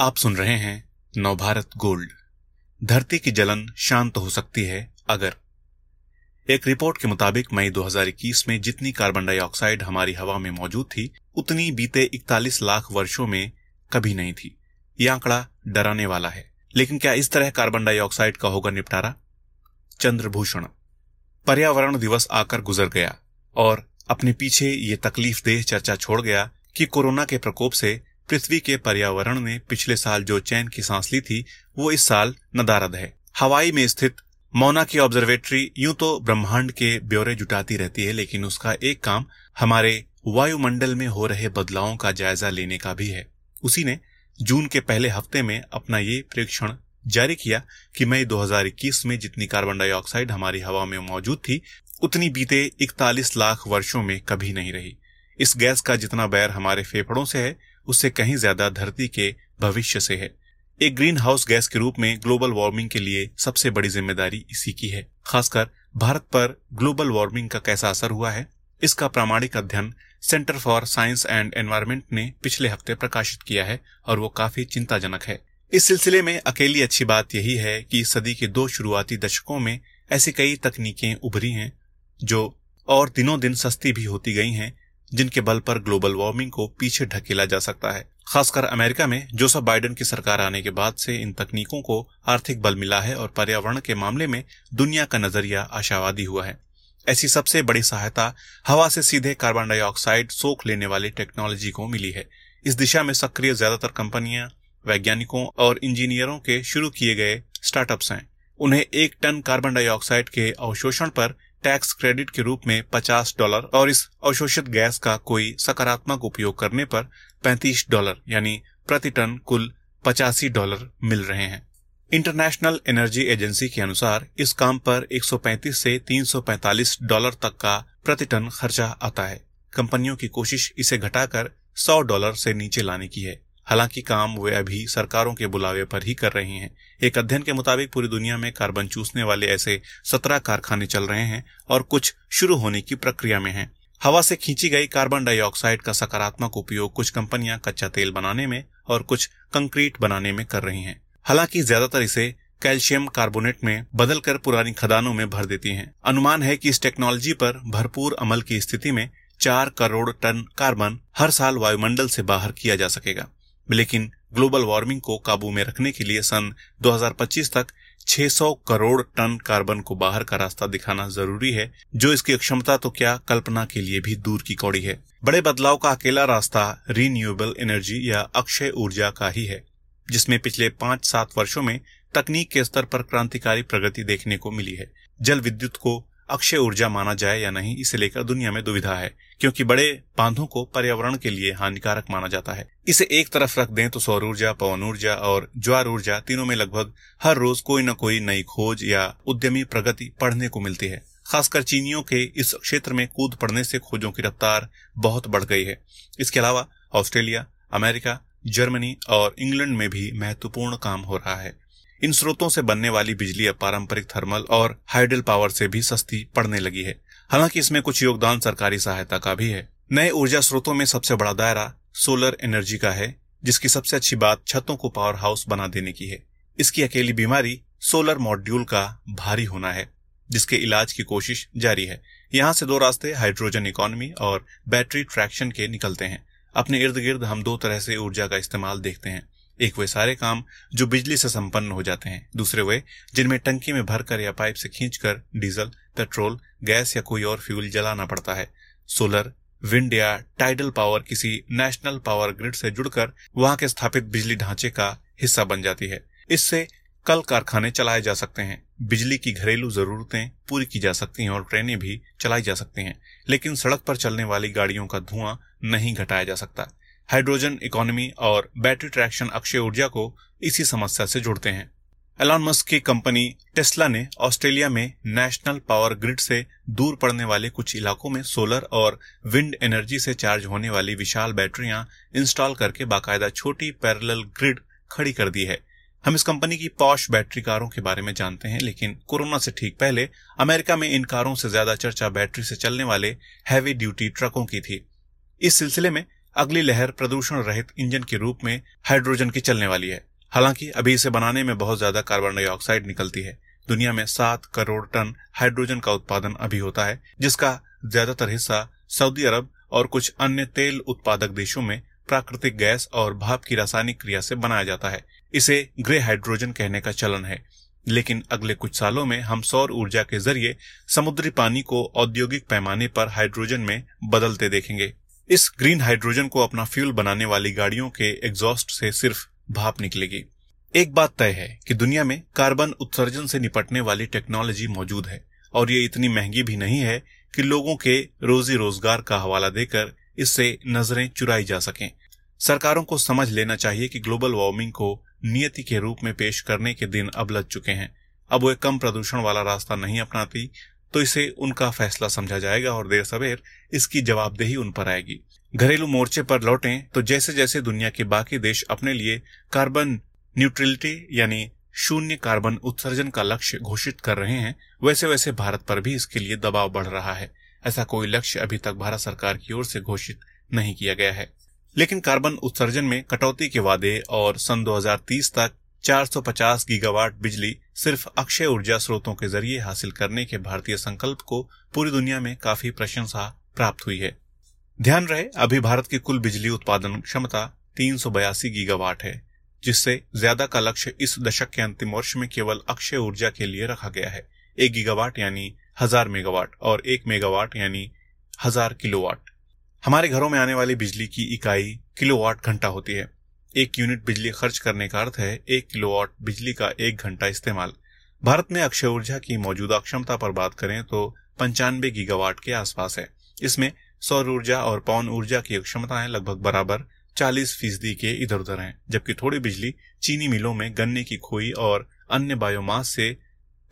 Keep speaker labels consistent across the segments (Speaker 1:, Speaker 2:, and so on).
Speaker 1: आप सुन रहे हैं नवभारत गोल्ड। धरती की जलन शांत हो सकती है अगर। एक रिपोर्ट के मुताबिक मई 2021 में जितनी कार्बन डाइऑक्साइड हमारी हवा में मौजूद थी, उतनी बीते 41 लाख वर्षों में कभी नहीं थी। यह आंकड़ा डराने वाला है। लेकिन क्या इस तरह कार्बन डाइऑक्साइड का होगा निपटारा? चंद्रभूषण। पर्यावरण दिवस आकर गुजर गया और अपने पीछे ये तकलीफ़ देह चर्चा छोड़ गया कि कोरोना के प्रकोप से पृथ्वी के पर्यावरण ने पिछले साल जो चैन की सांस ली थी, वो इस साल नदारद है। हवाई में स्थित मौना की ऑब्जर्वेटरी यूँ तो ब्रह्मांड के ब्यौरे जुटाती रहती है, लेकिन उसका एक काम हमारे वायुमंडल में हो रहे बदलावों का जायजा लेने का भी है। उसी ने जून के पहले हफ़्ते में अपना ये परीक्षण जारी किया कि मई 2021 में जितनी कार्बन डाइऑक्साइड हमारी हवा में मौजूद थी, उतनी बीते इकतालीस लाख वर्षों में कभी नहीं रही। इस गैस का जितना बैर हमारे फेफड़ों से है उससे कहीं ज़्यादा धरती के भविष्य से है। एक ग्रीन हाउस गैस के रूप में ग्लोबल वार्मिंग के लिए सबसे बड़ी ज़िम्मेदारी इसी की है। खासकर भारत पर ग्लोबल वार्मिंग का कैसा असर हुआ है, इसका प्रामाणिक अध्ययन Centre for Science and Environment ने पिछले हफ़्ते प्रकाशित किया है और वो काफ़ी चिंताजनक है। इस सिलसिले में अकेली अच्छी बात यही है कि सदी के दो शुरुआती दशकों में ऐसी कई तकनीकें उभरी हैं, जो और दिनों दिन सस्ती भी होती गई हैं जिनके बल पर ग्लोबल वार्मिंग को पीछे ढकेला जा सकता है। खासकर अमेरिका में, जोसफ बाइडेन की सरकार आने के बाद से इन तकनीकों को आर्थिक बल मिला है और पर्यावरण के मामले में दुनिया का नज़रिया आशावादी हुआ है। ऐसी सबसे बड़ी सहायता हवा से सीधे कार्बन डाइऑक्साइड सोख लेने वाली टेक्नोलॉजी को मिली है। इस दिशा में सक्रिय ज़्यादातर कंपनियाँ, वैज्ञानिकों और इंजीनियरों के शुरू किए गए स्टार्टअप्स हैं। उन्हें एक टन कार्बन डाइऑक्साइड के अवशोषण पर टैक्स क्रेडिट के रूप में 50 डॉलर और इस अवशोषित गैस का कोई सकारात्मक उपयोग करने पर 35 डॉलर, यानी प्रति टन कुल पचासी डॉलर मिल रहे हैं। इंटरनेशनल एनर्जी एजेंसी के अनुसार इस काम पर 135 से 345 डॉलर तक का प्रति टन खर्चा आता है। कंपनियों की कोशिश इसे घटाकर 100 डॉलर से नीचे लाने की है। हालाँकि काम वे अभी सरकारों के बुलावे पर ही कर रहे हैं। एक अध्ययन के मुताबिक पूरी दुनिया में कार्बन चूसने वाले ऐसे सत्रह कारखाने चल रहे हैं और कुछ शुरू होने की प्रक्रिया में हैं। हवा से खींची गई कार्बन डाइऑक्साइड का सकारात्मक उपयोग कुछ कंपनियाँ कच्चा तेल बनाने में और कुछ कंक्रीट बनाने में कर रही हैं। हालाँकि ज़्यादातर इसे कैल्शियम कार्बोनेट में बदलकर पुरानी खदानों में भर देती हैं। अनुमान है कि इस टेक्नोलॉजी पर भरपूर अमल की स्थिति में चार करोड़ टन कार्बन हर साल वायुमंडल से बाहर किया जा सकेगा। लेकिन ग्लोबल वार्मिंग को काबू में रखने के लिए सन 2025 तक 600 करोड़ टन कार्बन को बाहर का रास्ता दिखाना ज़रूरी है, जो इसकी क्षमता तो क्या कल्पना के लिए भी दूर की कौड़ी है। बड़े बदलाव का अकेला रास्ता रीन्यूएबल एनर्जी या अक्षय ऊर्जा का ही है, जिसमें पिछले पाँच सात वर्षों में तकनीक के स्तर पर क्रांतिकारी प्रगति देखने को मिली है। जल विद्युत को अक्षय ऊर्जा माना जाए या नहीं, इसे लेकर दुनिया में दुविधा है, क्योंकि बड़े बांधों को पर्यावरण के लिए हानिकारक माना जाता है। इसे एक तरफ़ रख दें तो सौर ऊर्जा, पवन ऊर्जा और ज्वार ऊर्जा तीनों में लगभग हर रोज कोई न कोई नई खोज या उद्यमी प्रगति पढ़ने को मिलती है। खासकर चीनियों के इस क्षेत्र में कूद पड़ने से खोजों की रफ्तार बहुत बढ़ गई है। इसके अलावा ऑस्ट्रेलिया, अमेरिका, जर्मनी और इंग्लैंड में भी महत्वपूर्ण काम हो रहा है। इन स्रोतों से बनने वाली बिजली अब पारंपरिक थर्मल और हाइडल पावर से भी सस्ती पड़ने लगी है। हालाँकि इसमें कुछ योगदान सरकारी सहायता का भी है। नए ऊर्जा स्रोतों में सबसे बड़ा दायरा सोलर एनर्जी का है, जिसकी सबसे अच्छी बात छतों को पावर हाउस बना देने की है। इसकी अकेली बीमारी सोलर मॉड्यूल का भारी होना है, जिसके इलाज की कोशिश जारी है। यहाँ से दो रास्ते, हाइड्रोजन इकोनॉमी और बैटरी ट्रैक्शन के निकलते हैं। अपने इर्द गिर्द हम दो तरह से ऊर्जा का इस्तेमाल देखते हैं। एक वे सारे काम जो बिजली से संपन्न हो जाते हैं। दूसरे वे जिनमें टंकी में भरकर या पाइप से खींचकर डीजल, पेट्रोल, गैस या कोई और फ्यूल जलाना पड़ता है। सोलर, विंड या टाइडल पावर किसी नेशनल पावर ग्रिड से जुड़कर वहाँ के स्थापित बिजली ढांचे का हिस्सा बन जाती है। इससे कल कारखाने चलाए जा सकते हैं। बिजली की घरेलू जरूरतें पूरी की जा सकती हैं और ट्रेनें भी चलाई जा सकती हैं, लेकिन सड़क पर चलने वाली गाड़ियों का धुआँ नहीं घटाया जा सकता। हाइड्रोजन इकोनॉमी और बैटरी ट्रैक्शन अक्षय ऊर्जा को इसी समस्या से जुड़ते हैं। एलॉन मस्क की कंपनी टेस्ला ने ऑस्ट्रेलिया में नेशनल पावर ग्रिड से दूर पड़ने वाले कुछ इलाकों में सोलर और विंड एनर्जी से चार्ज होने वाली विशाल बैटरियाँ इंस्टॉल करके बाकायदा छोटी पैरेलल ग्रिड खड़ी कर दी है। हम इस कंपनी की पॉश बैटरी कारों के बारे में जानते हैं, लेकिन कोरोना से ठीक पहले अमेरिका में इन कारों से ज़्यादा चर्चा बैटरी से चलने वाले हैवी ड्यूटी ट्रकों की थी। इस सिलसिले में अगली लहर प्रदूषण रहित इंजन के रूप में हाइड्रोजन की चलने वाली है। हालाँकि अभी इसे बनाने में बहुत ज़्यादा कार्बन डाइऑक्साइड निकलती है। दुनिया में सात करोड़ टन हाइड्रोजन का उत्पादन अभी होता है, जिसका ज़्यादातर हिस्सा सऊदी अरब और कुछ अन्य तेल उत्पादक देशों में प्राकृतिक गैस और भाप की रासायनिक क्रिया से बनाया जाता है। इसे ग्रे हाइड्रोजन कहने का चलन है। लेकिन अगले कुछ सालों में हम सौर ऊर्जा के ज़रिए समुद्री पानी को औद्योगिक पैमाने पर हाइड्रोजन में बदलते देखेंगे। इस ग्रीन हाइड्रोजन को अपना फ्यूल बनाने वाली गाड़ियों के एग्जॉस्ट से सिर्फ़ भाप निकलेगी। एक बात तय है कि दुनिया में कार्बन उत्सर्जन से निपटने वाली टेक्नोलॉजी मौजूद है, और ये इतनी महँगी भी नहीं है कि लोगों के रोजी रोज़गार का हवाला देकर इससे नज़रें चुराई जा सकें। सरकारों को समझ लेना चाहिए कि ग्लोबल वार्मिंग को नियति के रूप में पेश करने के दिन अब लग चुके हैं। अब वे कम प्रदूषण वाला रास्ता नहीं अपनाती तो इसे उनका फैसला समझा जाएगा और देर सवेर इसकी जवाबदेही उन पर आएगी। घरेलू मोर्चे पर लौटें तो जैसे जैसे दुनिया के बाकी देश अपने लिए कार्बन न्यूट्रलिटी यानी शून्य कार्बन उत्सर्जन का लक्ष्य घोषित कर रहे हैं वैसे वैसे भारत पर भी इसके लिए दबाव बढ़ रहा है। ऐसा कोई लक्ष्य अभी तक भारत सरकार की ओर से घोषित नहीं किया गया है। लेकिन कार्बन उत्सर्जन में कटौती के वादे और सन 2030 तक 450 गीगावाट बिजली सिर्फ़ अक्षय ऊर्जा स्रोतों के ज़रिए हासिल करने के भारतीय संकल्प को पूरी दुनिया में काफ़ी प्रशंसा प्राप्त हुई है। ध्यान रहे, अभी भारत की कुल बिजली उत्पादन क्षमता तीन सौ बयासी गीगावाट है, जिससे ज़्यादा का लक्ष्य इस दशक के अंतिम वर्ष में केवल अक्षय ऊर्जा के लिए रखा गया है। एक गीगावाट यानी हज़ार मेगावाट और एक मेगावाट यानी हज़ार किलोवाट। हमारे घरों में आने वाली बिजली की इकाई किलोवाट घंटा होती है। एक यूनिट बिजली खर्च करने का अर्थ है एक किलोवाट बिजली का एक घंटा इस्तेमाल। भारत में अक्षय ऊर्जा की मौजूदा क्षमता पर बात करें तो पंचानवे गीगावाट के आसपास है। इसमें सौर ऊर्जा और पवन ऊर्जा की क्षमताएँ लगभग बराबर 40 फ़ीसदी के इधर उधर हैं, जबकि थोड़ी बिजली चीनी मिलों में गन्ने की खोई और अन्य बायोमास से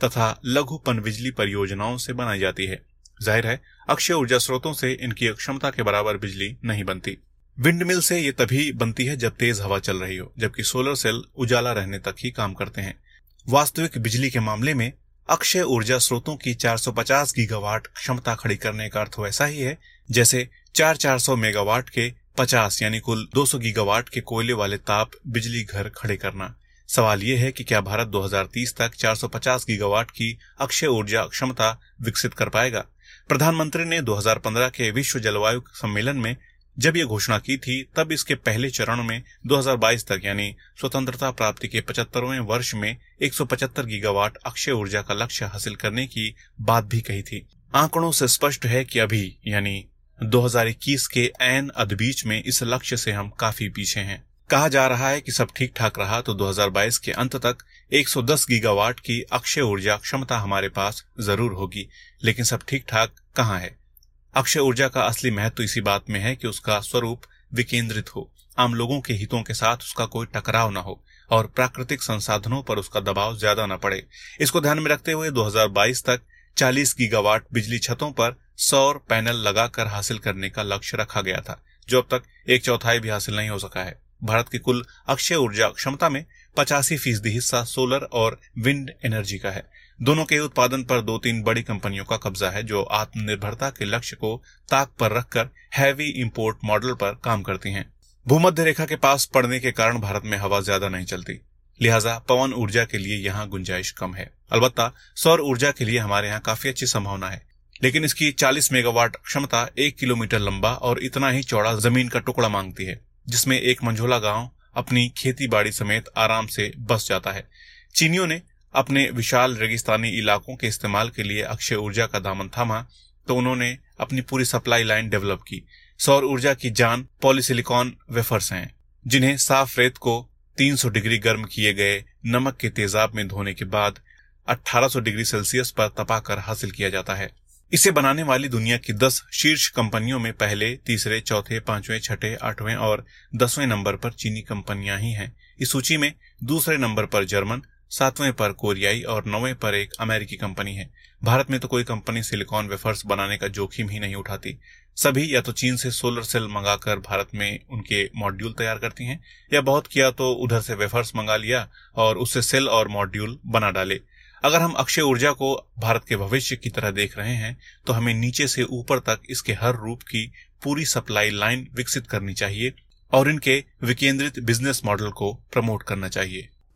Speaker 1: तथा लघु पन बिजली परियोजनाओं से बनाई जाती है। ज़ाहिर है, अक्षय ऊर्जा स्रोतों से इनकी क्षमता के बराबर बिजली नहीं बनती। विंड मिल से ये तभी बनती है जब तेज हवा चल रही हो, जबकि सोलर सेल उजाला रहने तक ही काम करते हैं। वास्तविक बिजली के मामले में अक्षय ऊर्जा स्रोतों की 450 गीगावाट क्षमता खड़ी करने का अर्थ वैसा ही है, जैसे चार चार सौ मेगावाट के 50 यानी कुल 200 गीगावाट के कोयले वाले ताप बिजली घर खड़े करना। सवाल ये है कि क्या भारत 2030 तक 450 गीगावाट की अक्षय ऊर्जा क्षमता विकसित कर पाएगा? प्रधानमंत्री ने 2015 के विश्व जलवायु सम्मेलन में जब यह घोषणा की थी, तब इसके पहले चरण में 2022 तक, यानी स्वतंत्रता प्राप्ति के पचहत्तरवें वर्ष में 175 गीगावाट अक्षय ऊर्जा का लक्ष्य हासिल करने की बात भी कही थी। आंकड़ों से स्पष्ट है कि अभी, यानी 2021 के एन अदबीच में इस लक्ष्य से हम काफ़ी पीछे हैं। कहा जा रहा है कि सब ठीक ठाक रहा तो 2022 के अंत तक 110 गीगावाट की अक्षय ऊर्जा क्षमता हमारे पास ज़रूर होगी, लेकिन सब ठीक ठाक कहाँ है? अक्षय ऊर्जा का असली महत्व इसी बात में है कि उसका स्वरूप विकेंद्रित हो। आम लोगों के हितों के साथ उसका कोई टकराव न हो और प्राकृतिक संसाधनों पर उसका दबाव ज़्यादा न पड़े। इसको ध्यान में रखते हुए 2022 तक 40 गीगावाट बिजली छतों पर सौर पैनल लगाकर हासिल करने का लक्ष्य रखा गया था, जो अब तक एक चौथाई भी हासिल नहीं हो सका है। भारत की कुल अक्षय ऊर्जा क्षमता में पचासी फ़ीसदी हिस्सा सोलर और विंड एनर्जी का है। दोनों के उत्पादन पर दो तीन बड़ी कंपनियों का कब्जा है, जो आत्मनिर्भरता के लक्ष्य को ताक पर रखकर हैवी इंपोर्ट मॉडल पर काम करती हैं। भूमध्य रेखा के पास पड़ने के कारण भारत में हवा ज़्यादा नहीं चलती। लिहाजा पवन ऊर्जा के लिए यहाँ गुंजाइश कम है। अलबत्ता सौर ऊर्जा के लिए हमारे यहाँ काफ़ी अच्छी संभावना है। लेकिन इसकी 40 मेगावाट क्षमता एक किलोमीटर लंबा और इतना ही चौड़ा ज़मीन का टुकड़ा मांगती है, जिसमें एक मंझोला गाँव अपनी खेती बाड़ी समेत आराम से बस जाता है। चीनियों ने अपने विशाल रेगिस्तानी इलाकों के इस्तेमाल के लिए अक्षय ऊर्जा का दामन थामा तो उन्होंने अपनी पूरी सप्लाई लाइन डेवलप की। सौर ऊर्जा की जान पॉलीसिलिकॉन वेफर्स हैं, जिन्हें साफ़ रेत को 300 डिग्री गर्म किए गए नमक के तेजाब में धोने के बाद 1800 डिग्री सेल्सियस पर तपाकर हासिल किया जाता है। इसे बनाने वाली दुनिया की दस शीर्ष कंपनियों में पहले, तीसरे, चौथे, पाँचवें, छठे, आठवें और दसवें नंबर पर चीनी कंपनियाँ ही हैं। इस सूची में दूसरे नंबर पर जर्मन सातवें पर कोरियाई और नौवें पर एक अमेरिकी कंपनी है। भारत में तो कोई कंपनी सिलिकॉन वेफर्स बनाने का जोखिम ही नहीं उठाती। सभी या तो चीन से सोलर सेल मंगाकर भारत में उनके मॉड्यूल तैयार करती हैं, या बहुत किया तो उधर से वेफर्स मंगा लिया और उससे सेल और मॉड्यूल बना डाले। अगर हम अक्षय ऊर्जा को भारत के भविष्य की तरह देख रहे हैं तो हमें नीचे से ऊपर तक इसके हर रूप की पूरी सप्लाई लाइन विकसित करनी चाहिए और इनके विकेंद्रित बिज़नेस मॉडल को प्रमोट करना चाहिए।